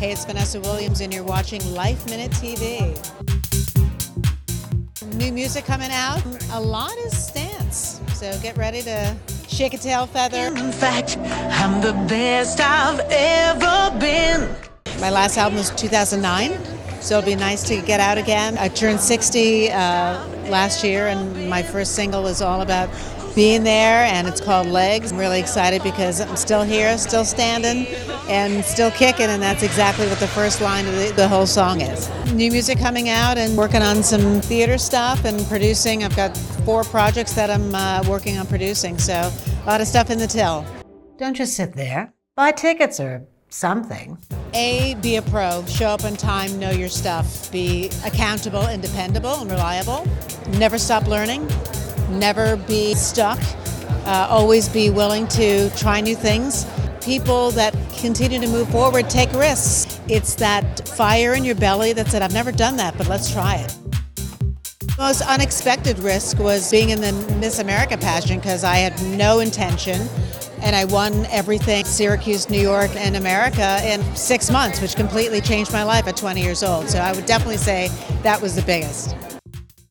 Hey, it's Vanessa Williams, and you're watching Life Minute TV. New music coming out. A lot is stance. So get ready to shake a tail feather. In fact, I'm the best I've ever been. My last album was 2009, so it'll be nice to get out again. I turned 60 uh, last year, and my first single is all about being there, and it's called Legs. I'm really excited because I'm still here, still standing, and still kicking, and that's exactly what the first line of the, the whole song is. New music coming out, and working on some theater stuff and producing. I've got four projects that I'm uh, working on producing, so a lot of stuff in the till. Don't just sit there. Buy tickets or something. A, be a pro, show up on time, know your stuff, be accountable and dependable and reliable. Never stop learning, never be stuck, uh, always be willing to try new things. People that continue to move forward take risks. It's that fire in your belly that said, I've never done that, but let's try it. The most unexpected risk was being in the Miss America pageant because I had no intention and I won everything Syracuse, New York, and America in six months, which completely changed my life at 20 years old. So I would definitely say that was the biggest.